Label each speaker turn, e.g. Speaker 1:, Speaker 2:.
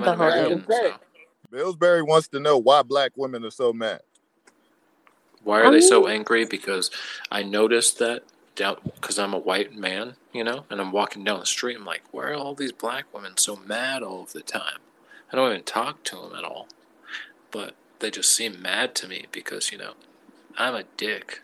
Speaker 1: The whole thing.
Speaker 2: Billsbury wants to know why black women are so mad.
Speaker 3: why are
Speaker 1: I
Speaker 3: they so angry? Because I noticed that down because I'm a white man, you know, and I'm walking down the street. I'm like, why are all these black women so mad all of the time? I don't even talk to them at all, but they just seem mad to me because you know I'm a dick.